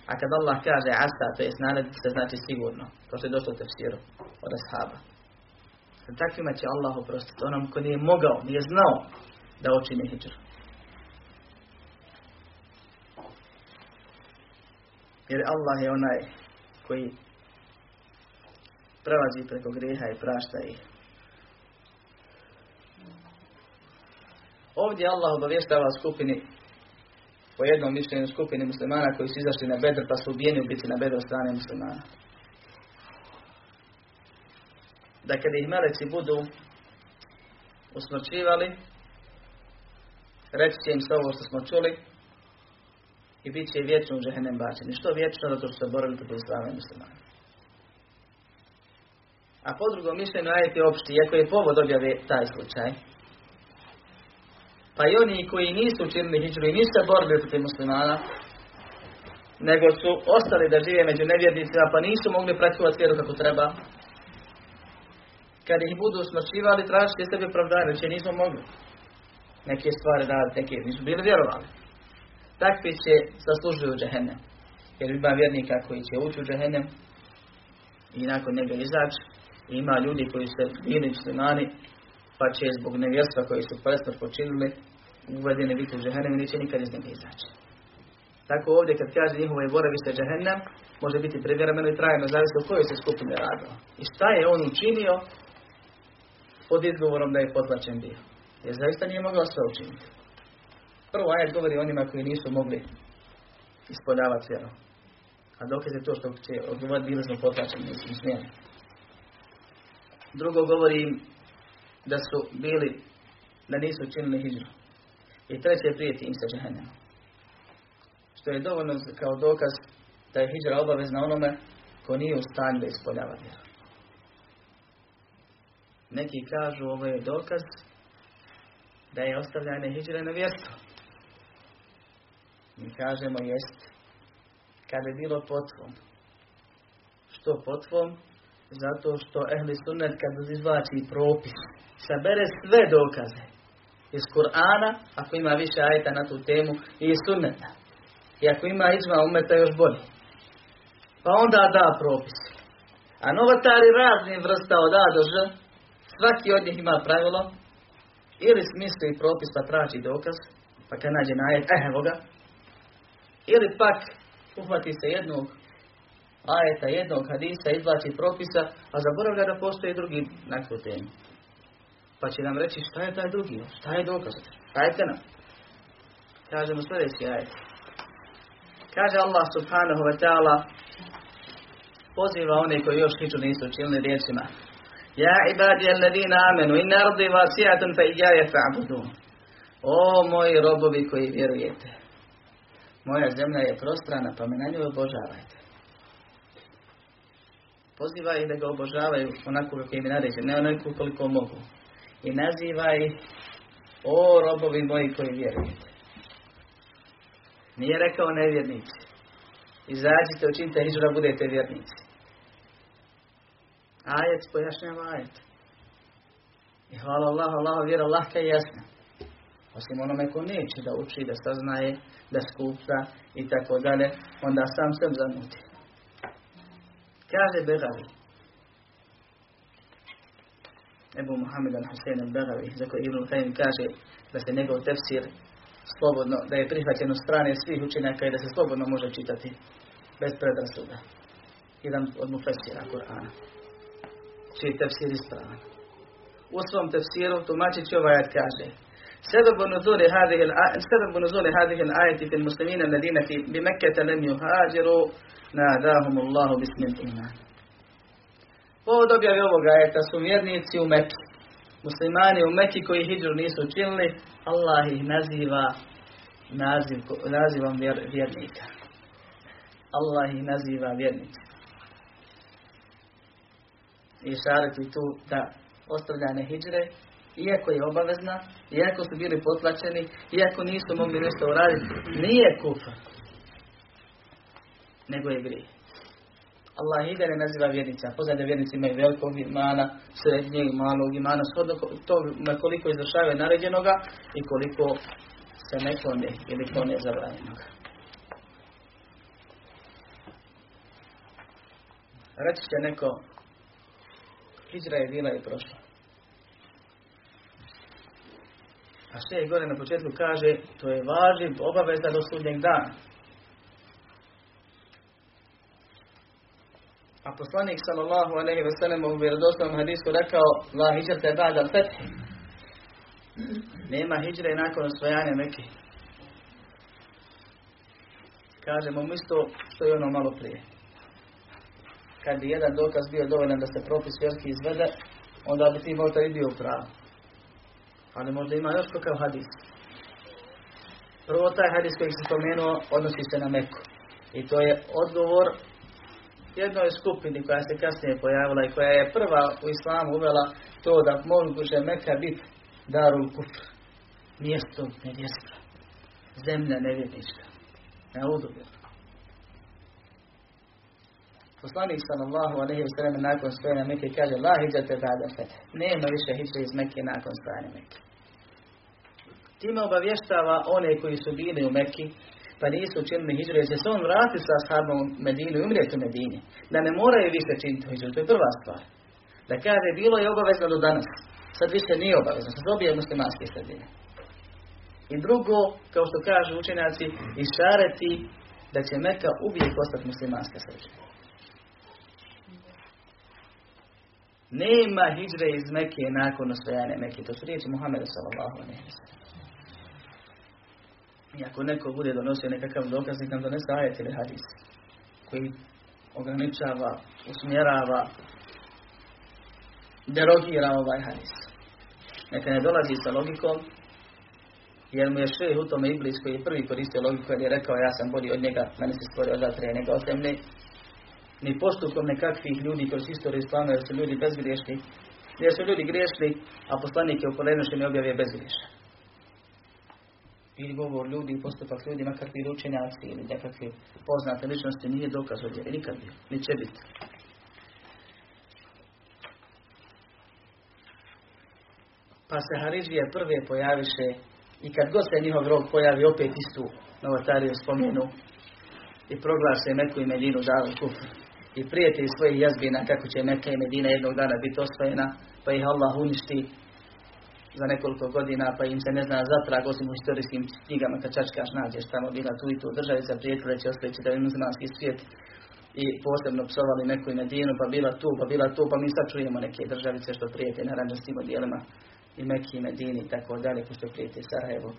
A kad Allah kaže asa, to je nadati se znači sigurno. To što je došlo u tefsiru od ashaba. Takvima će Allah oprostiti. Onom ko nije mogao, nije znao da očine hijđru. Jer Allah je onaj koji prelazi preko grijeha i prašta ih. Ovdje Allah obavještava skupini po jednom mišljenju skupini muslimana koji su izašli na bedr pa su ubijeni u biti na bedr strane muslimana. Da kada ih meleci budu usmrćivali, reći će im sve ovo što smo čuli i bit će vječno u džehennem bačeni. Što vječno? Zato što se borili protiv strane muslimana. A po drugom mišljenju ajet je opšti, iako je povod objave taj slučaj. Pa i oni koji nisu učinili hijđru i nisu se borili protiv muslimana, nego su ostali da žive među nevjernicima, pa nisu mogli praktikovati vjeru kako treba. Kad ih budu smršivali, tražiti sebi opravdanje, će nisu mogli neke stvari raditi, neke nisu bili vjerovali. Takvi će zaslužuju džehennem. Jer ima vjernika koji će ući u džehennem i nakon njega izaći ima ljudi koji se bili muslimani, pa će zbog nevjerstva koji su presmrt počinili, uvedeni biti u džehennem i neće nikad iz njega izaći. Tako ovdje kad kaže njihovo je boravište džehennem, može biti privremeno i trajno, zavisi o kojoj se skupine radilo. I šta je on učinio pod izgovorom da je potlačen bio. Jer zaista nije mogao sve učiniti. Prvo ajet govori onima koji nisu mogli ispoljavati vjeru. A dokaz je to što će odgovoriti bili smo potlačeni, nismo smijeni. Drugo govori da su bili, da nisu učinili hijđru. I treće prijeti im sa. Što je dovoljno kao dokaz da je hijđra obavezna onome ko nije u stanju da ispoljava vjeru. Neki kažu ovo je dokaz da je ostavljanje hijđre na vjerstvo. Mi kažemo jest kad je bilo potvom. Što potvom? Zato što ehli sunnet kad izvlači propis, sabere sve dokaze iz Kur'ana, ako ima više ajeta na tu temu, i iz sunneta. I ako ima izma umeta još bolje. Pa onda da propis. A novatari razni vrsta od A do Ž, svaki od njih ima pravilo, ili smisli propis pa traži dokaz, pa kad nađe na ajet, eh, evo ga, ili pak uhvati se jednog ajeta, jednog hadisa, izvlači propisa, a zaboravlja da postoji drugi na tu temu. Pa će nam reći šta je taj drugi, šta je dokaz, dajte nam. Kažemo sljedeći ajet. Kaže Allah subhanahu wa ta'ala, poziva one koji još hiću nisu učinili riječima. Ja ibadi alladina amenu, inna ardi vasi'atun fa ijaje fa'budun. O moji robovi koji vjerujete. Moja zemlja je prostrana, pa me na njoj obožavajte. Poziva ih da ga obožavaju onako kako im je naređen, ne onako koliko mogu. I naziva ih, o robovi moji koji vjerujete. Nije rekao nevjernici. Izađite, učinite hiđu da budete vjernici. Ajet pojašnjava ajet. I hvala Allah, Allah vjera lahka i jasna. Osim onome ko neće da uči, da saznaje, da skupa i tako dalje, onda sam sam zamuti. Kaže Begavi. Ebu Muhammed al-Husayn al-Begavi, za koji Ibn Qayyim kaže da se njegov tefsir slobodno, da je prihvaćen od strane svih učenjaka i da se slobodno može čitati bez predrasuda. Jedan od mufesira Kur'ana. Čiji tefsir ispravan. U svom tefsiru tumačići ovaj ajat kaže سبب نزول هذه سبب نزول هذه الآية في المسلمين الذين في بمكة لم يهاجروا nadahum Allahu bismil iman. Povod objave je da su vjernici u Mekki. Muslimani u Mekki koji hijđu nisu učinili, Allah ih naziva naziv, nazivom vjer, vjernika. Allah ih naziva vjernici. I šariti tu da ostavljane hijđre, iako je obavezna, iako su bili potlačeni, iako nisu mogli nešto uraditi, nije kufr, nego je grije. Allah ih ne naziva vjernica. Poznajte vjernici imaju velikog imana, srednjeg i malog imana, shodno to koliko izvršavaju naređenoga i koliko se ne klone ili klone zabranjenoga. Reći će neko, hijra je bila i prošla. A sve je gore na početku kaže, to je važiv, obaveza do sudnjeg dana. A poslanik sallallahu alejhi ve sellem u vjerodostojnom hadisu rekao: "La hijrata ba'da al-fath." Nema hijre nakon osvajanja Mekke. Kažemo mu isto što je ono malo prije. Kad bi jedan dokaz bio dovoljan da se propis vjerski izvede, onda bi ti možda i bio pravo. Ali možda ima još kakav hadis. Prvo taj hadis koji se spomenuo odnosi se na Meku. I to je odgovor jednoj skupini koja se kasnije pojavila i koja je prva u islamu uvela to da može Meka biti darul kufr. Mjesto nevjestva. Zemlja nevjernička. Na udobila. Poslanik sallallahu alejhi ve sellem nakon stojanja Mekke kaže la hijjate ba'da fath. Nema više hijre iz Mekke nakon stojanja Mekke. Time obavještava one koji su bili u Mekki pa nisu učinili hijđru, jer će se on vratiti sa ashabom Medinu i umrijeti u Medini. Da ne moraju više činiti hijđru, to je prva stvar. Da kaže, bilo je obavezno do danas. Sad više nije obavezno, sad dobije muslimanske sredine. I drugo, kao što kažu učenjaci, išareti da će Meka uvijek ostati muslimanska sredina. Nema hijđre iz Mekke nakon osvajanja Mekke. To su riječi Muhammeda sallallahu alaihi wa sallam. I ako neko bude donosio nekakav dokaz, nekam donese ajet ili hadis koji ograničava, usmjerava, derogira ovaj hadis. Neka ne dolazi sa logikom, jer mu je šeh u tome Iblis koji je prvi koristio logiku, jer je rekao ja sam bolji od njega, mene se stvorio od vatre nego od ni postupkom nekakvih ljudi kroz istoriju islama, jer su ljudi bezgriješni, jer su ljudi griješni, a poslanik je u polenušenju objavio bezgriješan ili govor ljudi i postupak ljudi, makar bili učenjaci ili nekakve poznate ličnosti, nije dokaz od vjere, nikad bio, ni će biti. Pa se Haridžije prve pojaviše i kad god se njihov rog pojavi opet istu novotariju spomenu i proglase Meku i Medinu davu kufr i prijete iz svojih jazbina kako će Meka i Medina jednog dana biti osvojena pa ih Allah uništi za nekoliko godina, pa im se ne zna zatrag, osim u historijskim knjigama, kad čačkaš nađeš tamo bila tu i tu državica, prijetile će ostaviti da je muslimanski svijet i posebno psovali neku Medinu, pa bila tu, pa bila tu, pa mi sad čujemo neke državice što prijete na ranđastim dijelima i Meki i Medini i tako dalje, ko što prijete Sarajevo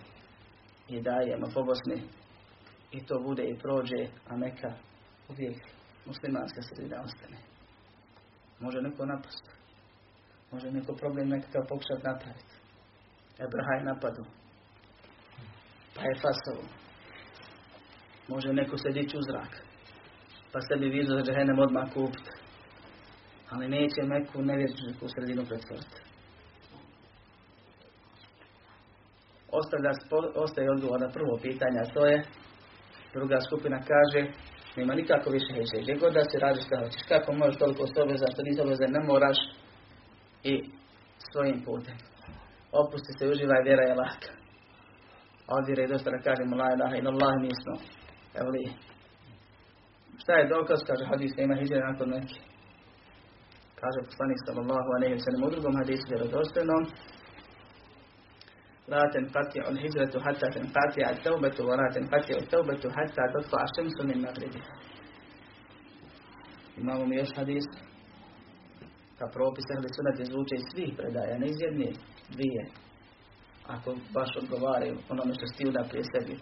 i dajemo po Bosni. I to bude i prođe, a Meka uvijek muslimanska sredina ostane. Može neko napast. Može neko problem nekakav pokušati napraviti. Ebraha je napadu. Pa je fasovo. Može neko se dići u zrak. Pa sebi vizu za džahenem odmah kupiti. Ali neće neku nevjerničku sredinu pretvoriti. Ostavlja, ostaje odgovor na prvo pitanje, a to je druga skupina kaže nema nikako više heće. Gdje god da se radi šta hoćeš. Kako možeš toliko s obveza, što nisi obveza, ne moraš i svojim putem opusti se uživaj, vjera je laka. A od je dosta da kažemo, la ilaha ila Allah nismo. Evo li. Šta je dokaz, kaže hadis, ima hijjera nakon neki. Kaže poslanik sallallahu alaihi wa sallam u drugom hadisu je vjerodostojnom. La tenqati al hijratu hatta tenqati al taubatu wa la tenqati al taubatu hatta ašem su min magribi. Imamo mi još hadis. Ka propis ahli sunat izvuče iz svih predaja, ne iz jednih dvije. Ako baš odgovaraju onome što si da prije sebi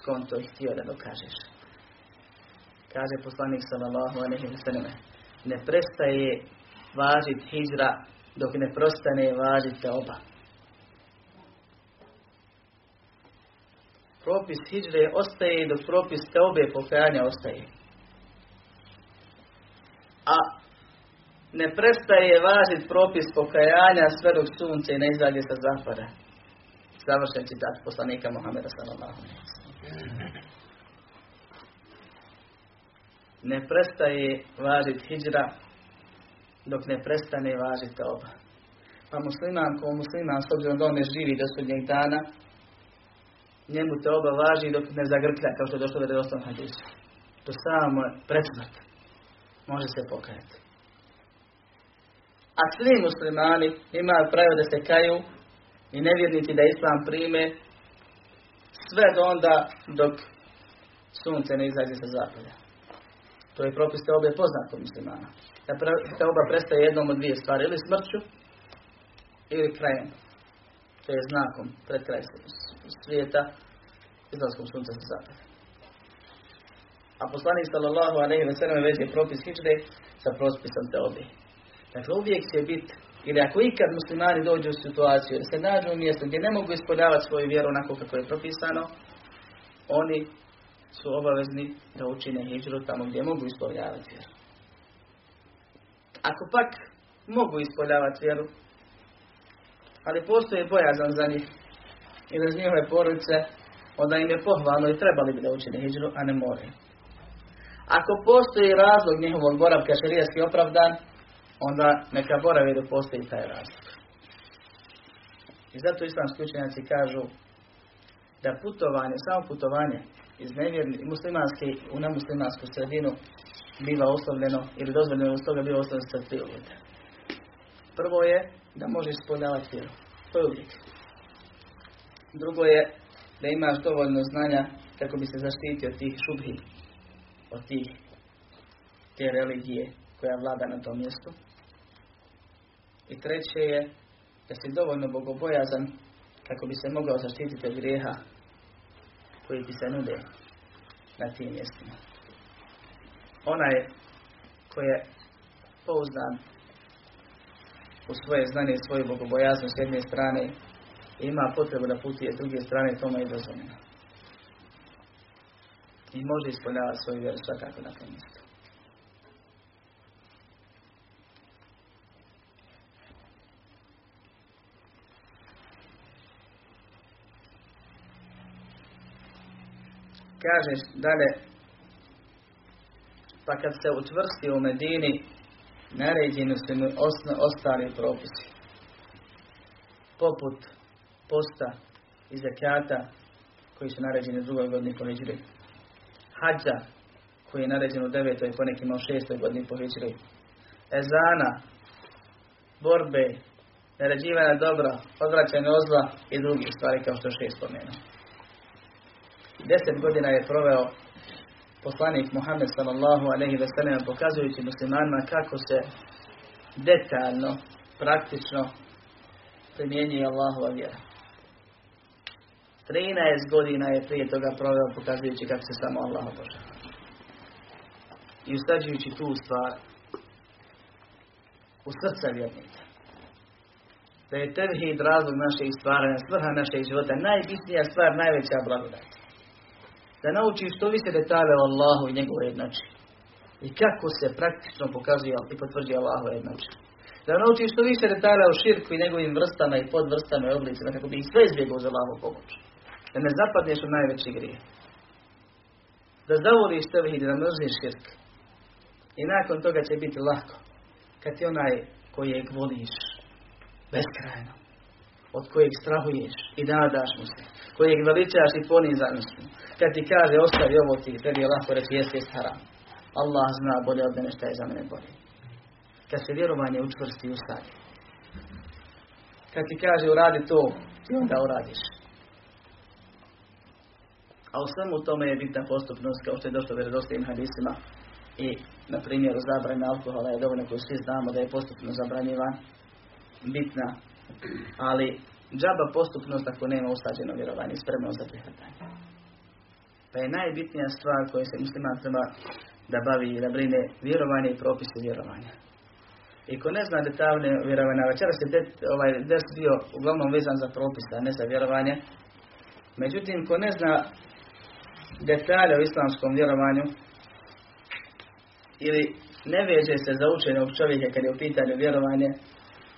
skonto i htio da dokažeš. Kaže poslanik sallallahu alaihi wa sallam, ne prestaje važit hijra dok ne prostane važit oba. propis hijre ostaje dok propis te obe pokajanja ostaje. A ne prestaje važiti propis pokajanja sve dok sunce ne izađe sa zapada. Završen citat poslanika Muhammeda sallallahu Ne prestaje važiti hijra dok ne prestane važiti oba. Pa musliman ko musliman, s obzirom da on ne živi do sudnjeg dana, njemu te oba važi dok ne zagrklja, kao što je došlo u redostom hadisu. To samo smrt može se pokajati. A svi muslimani imaju pravo da se kaju i nevjernici da islam prime sve do onda dok sunce ne izađe sa zapada. To je propis te obe poznato muslimana. Da oba prestaje jednom od dvije stvari, ili smrću, ili krajem. To je znakom pred kraj svijeta, izlaskom sunca sa zapada. A poslanik sallallahu alaihi ve sellem je propis hičde sa prospisom te obi. Dakle, uvijek će biti, ili ako ikad muslimani dođu u situaciju, da se nađu u mjestu gdje ne mogu ispoljavati svoju vjeru onako kako je propisano, oni su obavezni da učine hijđru tamo gdje mogu ispoljavati vjeru. Ako pak mogu ispoljavati vjeru, ali postoji bojazan za njih i za njihove porodice, onda im je pohvalno i trebali bi da učine hijđru, a ne moraju. Ako postoji razlog njihovog boravka šarijaski opravdan, onda neka boravi da postoji taj razlog. I zato islamski učenjaci kažu da putovanje, samo putovanje iz nevjerni, muslimanske u nemuslimansku sredinu biva oslovljeno ili dozvoljeno uz toga biva oslovljeno sa tri uvjeta. Prvo je da možeš ispoljavati vjeru. To je uvijek. Drugo je da imaš dovoljno znanja kako bi se zaštitio od tih šubhi, od tih te religije koja vlada na tom mjestu. I treće je da si dovoljno bogobojazan kako bi se mogao zaštititi od grijeha koji ti se nude na tim mjestima. Onaj koji je pouzdan u svoje znanje i svoju bogobojaznost s jedne strane ima potrebu da putuje s druge strane, tome je dozvoljeno. I može ispoljavati svoju vjeru svakako na tom Kažeš dalje, pa kad se utvrsti u Medini, naređeni su mi ostali propisi. Poput posta i zakata koji su naređeni u drugoj godini po Hidžri. Hadža koji je naređen u devetoj po nekima u šestoj godini po Hidžri. Ezana, borbe, naređivanja dobra, odvraćanja ozla i drugih stvari kao što šest spomenuo. Deset godina je proveo poslanik Muhammed sallallahu alaihi ve sellem pokazujući muslimanima kako se detaljno, praktično primjenjuje Allahova vjera. 13 godina je prije toga proveo pokazujući kako se samo Allah obožava. I ustađujući tu stvar u srca vjernika. Da je tevhid razlog našeg stvaranja, svrha našeg života, najbitnija stvar, najveća blagodat da nauči što više detalje o Allahu i njegove jednači. I kako se praktično pokazuje i potvrđuje Allahu jednači. Da nauči što više detalja o širku i njegovim vrstama i podvrstama i oblicima, kako bi ih sve izbjegao za Allahu pomoć. Da ne zapadneš u najveći grije. Da zavoliš tebi i da mrziš širk. I nakon toga će biti lako. Kad ti onaj kojeg voliš beskrajno, od kojeg strahuješ i nadaš mu se, kojeg veličaš i ponizaš mu, kad ti kaže ostavi ovo ti, tebi je lako reći jeste jest haram. Allah zna bolje od mene šta je za mene bolje. Kad se vjerovanje učvrsti i ustavi. Kad ti kaže uradi to, ti onda uradiš. A u svemu tome je bitna postupnost, kao što je došlo vjerodostojnim hadisima i na primjeru zabrane alkohola je dovoljno koju svi znamo da je postupno zabranjivan, bitna, ali džaba postupnost ako nema usađeno vjerovanje spremno za prihvatanje. Pa je najbitnija stvar koja se musliman treba da bavi i da brine vjerovanje i propise vjerovanja. I ko ne zna detaljne vjerovanja, večeras je det, ovaj des bio uglavnom vezan za propise, a ne za vjerovanje, Međutim, ko ne zna detalje o islamskom vjerovanju ili ne veže se za učenog čovjeka kad je u pitanju vjerovanje,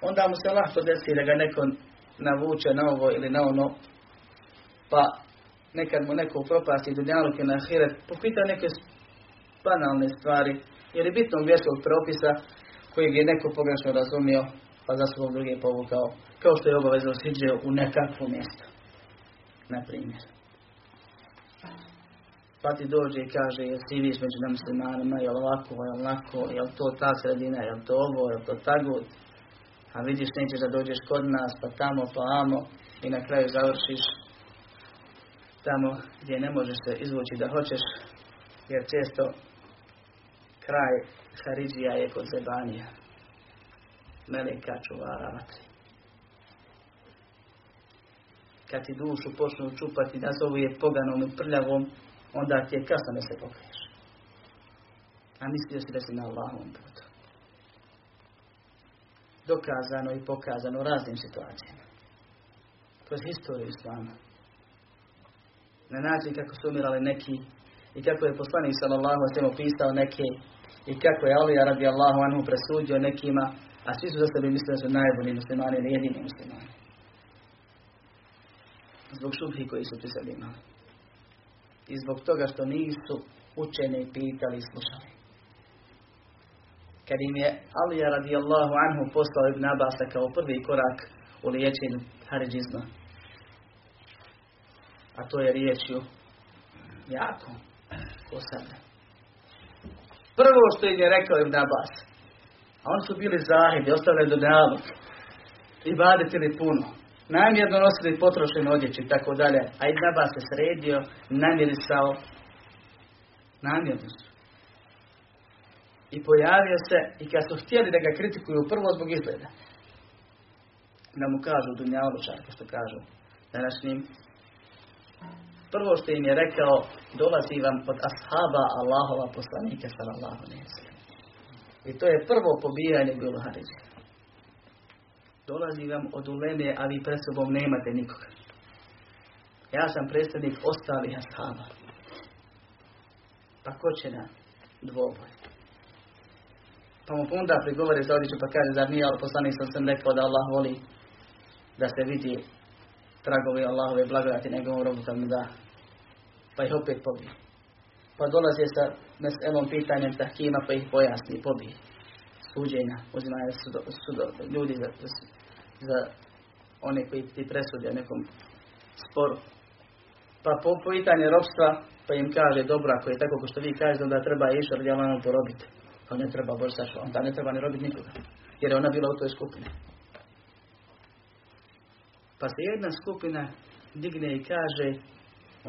onda mu se lahko desi da ga neko navuče na ovo ili na ono, pa nekad mu neko propasti dunjaluke na ahiret, popita neke banalne stvari ili bitnog vjerskog propisa kojeg je neko pogrešno razumio, pa za svog druge povukao, kao što je obavezno sviđao u nekakvo mjesto. Na primjer. Pa ti dođe i kaže, jel ti viš među muslimanima, jel ovako, jel lako, jel to ta sredina, jel to ovo, jel to tagut, a vidiš nećeš da dođeš kod nas, pa tamo, pa amo, i na kraju završiš tamo gdje ne možeš se izvući da hoćeš, jer često kraj Haridžija je kod Zebanija, meleka čuvara vatri. Kad ti dušu počnu čupati, nazovu je poganom i prljavom, onda ti je kasno da se pokaješ. A mislio si da si na Allahovom putu. Dokazano i pokazano u raznim situacijama. Kroz historiju Islama. Na način kako su umirali neki i kako je poslanik sallallahu alejhi ve pisao neke i kako je Ali radi Allahu anhu presudio nekima, a svi su za sebe mislili da su najbolji muslimani ili jedini muslimani. Zbog šubhi koji su pri sebi imali i zbog toga što nisu učene pitali i slušali. Kad im je Alija radijallahu anhu poslao Ibn Abasa kao prvi korak u liječenju haridžizma. A to je riječju jako posada. Prvo što im je rekao Ibn Abbas, a oni su bili zahidi, ostavili do nalog i baditili puno namjerno nosili potrošene odjeće i tako dalje, a i Abbas se sredio, namirisao, namjerno. I pojavio se, i kad su htjeli da ga kritikuju prvo zbog izgleda, da mu kažu dunjalučar, kao što kažu današnjim, prvo što im je rekao, dolazi vam od ashaba Allahova poslanika sallallahu alaihi I to je prvo pobijanje bilo Haridža dolazi vam od uleme, a vi pred sobom nemate nikoga. Ja sam predstavnik ostalih ashaba. Pa ko će na dvoboj? Pa mu onda prigovore za odliču pa kaže, zar nije, ali poslanik sam sam rekao da Allah voli da se vidi tragovi Allahove blagodati njegovom robu kad mu da. Pa ih opet pobije. Pa dolazi sa meselom pitanjem tahkima pa ih pojasni pobije suđenja, uzimaju sudo, sudo, ljudi za, za one koji ti presude nekom sporu. Pa po pitanje ropstva, pa im kaže, dobro, ako je tako ko što vi kažete, onda treba išar djelovano porobiti. Pa ne treba Bož sašla, onda ne treba ni robiti nikoga. Jer je ona bila u toj skupini. Pa se jedna skupina digne i kaže,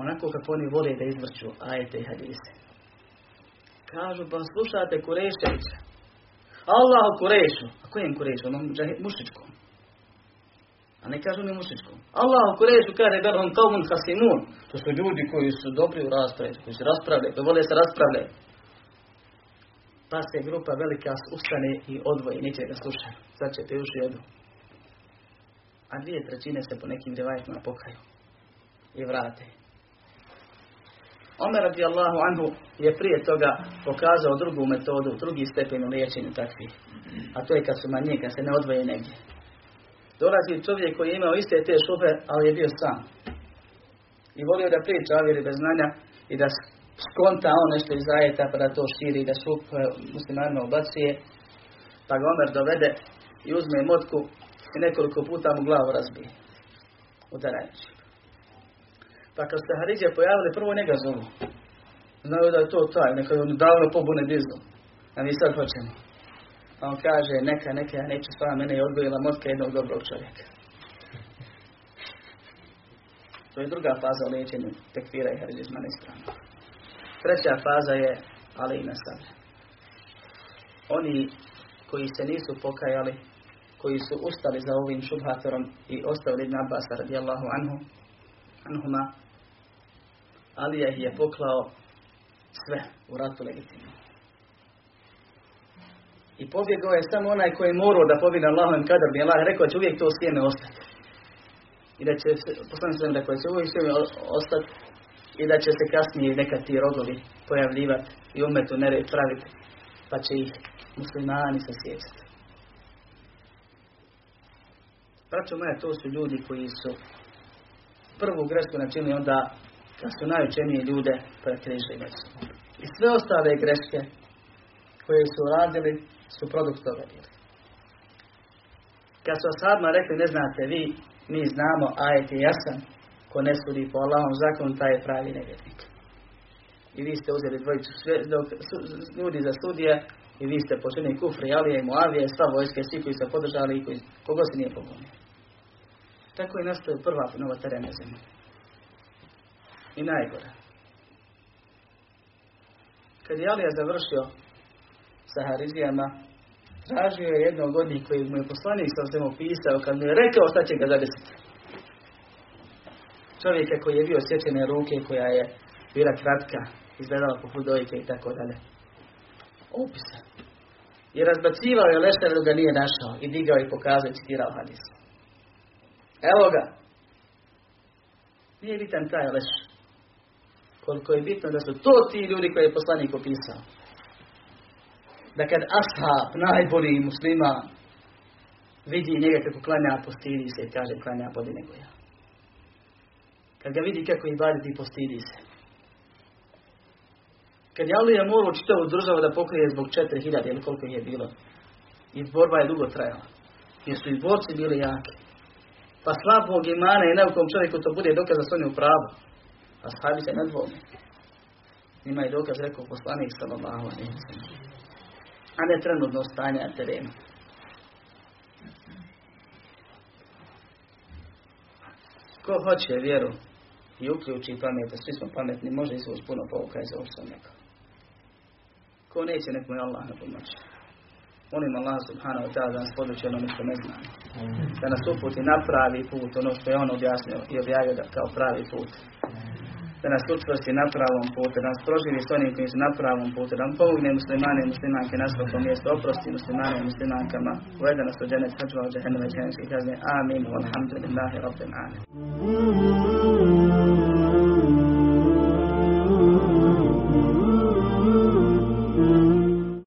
onako kako oni vole da izvrću ajete i hadise. Kažu, pa slušate Kureševića. Allah u Kurešu. A kojem Kurešu? Onom mušičkom. A ne kažu mi mušičkom. Allah u Kurešu kaže on kaumun hasimun. To su ljudi koji su dobri u raspravi, koji se raspravljaju, koji vole se raspravljaju. Pa se grupa velika ustane i odvoji, neće da sluša. Sad će te uši. A dvije trećine se po nekim revajtima pokaju. I vrate. Omer radijallahu anhu je prije toga pokazao drugu metodu, drugi stepen u liječenju takvih. A to je kad su manje, kad se ne odvoje negdje. Dolazi čovjek koji je imao iste te šube, ali je bio sam. I volio da priča vjeri bez znanja i da skonta on nešto iz ajeta pa da to širi da šup e, muslimanima ubacuje. Pa ga Omer dovede i uzme motku i nekoliko puta mu glavu razbije. Udarajući. Pa kad se Haridje pojavili, prvo njega zovu. Znaju da je to taj, neka je on davno pobune dizu. A mi sad hoćemo. A on kaže, neka, neka, ja neću s vama, mene je odgojila motka jednog dobrog čovjeka. To je druga faza u liječenju tekvira i haridizma na stranu. Treća faza je ali i. Oni koji se nisu pokajali, koji su ustali za ovim šubhatorom i ostavili Ibn Abbas radijallahu anhu, anhuma, Alija ih je poklao sve u ratu legitimno. I pobjegao je samo onaj koji je morao da pobjegne Allahovim kadar, bi Allah rekao će uvijek to sjeme ostati. i da će se, poslanik sam rekao, će uvijek sve ostati i da će se kasnije neka ti rogovi pojavljivati i umetu nered praviti, pa će ih muslimani sasjećati. Braćo moja, to su ljudi koji su prvu grešku načinili onda kad su najučenije ljude prekrižili među I sve ostale greške koje su radili su produkt toga bili. Kad su osadma rekli, ne znate vi, mi znamo, ajet je jasan, ko ne sudi po Allahom zakonu, taj je pravi nevjernik. I vi ste uzeli dvojicu sve, dok, ljudi za studije i vi ste počinili kufri, Alije i Moavije, sva vojske, svi koji su podržali i koji, kogo se nije pogonio. Tako je nastoje prva novotarena zemlja. I najgore. Kad je Alija završio sa Harizijama, tražio je jednog od koji mu je poslanik sa svemu pisao, kad mu je rekao šta će ga zadesiti. Čovjeka koji je bio sjećene ruke, koja je bila kratka, izgledala po dojke i tako dalje. Opisa. I razbacivao je lešter ga nije našao i digao i pokazao i citirao hadis. Evo ga. Nije bitan taj leš. Koliko je bitno da su to ti ljudi koje je poslanik opisao. Da kad ashab, najbolji muslima, vidi njega kako klanja, postidi se i kaže klanja bolje nego. Kad ga vidi kako i baditi, postidi se. Kad je Alija morao čitavu državu da pokrije zbog 4000 ili koliko je bilo. I borba je dugo trajala. Jer su i borci bili jaki. Pa slabog imana i neukom čovjeku to bude dokaz da su oni u pravu. A sahabi se ne dvomi. Ima i dokaz, rekao poslanik sallallahu A ne trenutno stanje na terenu. Ko hoće vjeru i uključi pamet, a svi smo pametni, može izvući puno povuka iz ovog sam. Ko neće, nek mu je Allah na pomoći. Molim Allah subhanahu wa ta'ala da nas poduči ono što ne znamo. Da nas uputi na pravi put, ono što je on objasnio i objavio da kao pravi put. Da nas učvrsti na pravom putu, da nas proživi s onim koji su na pravom putu, da nam pomogne muslimane i muslimanke na svakom mjestu, oprosti muslimane i muslimankama, uvede nas u dženet, sačuva u džahenneme i kazne. Amin. Walhamdulillahi rabbil alamin.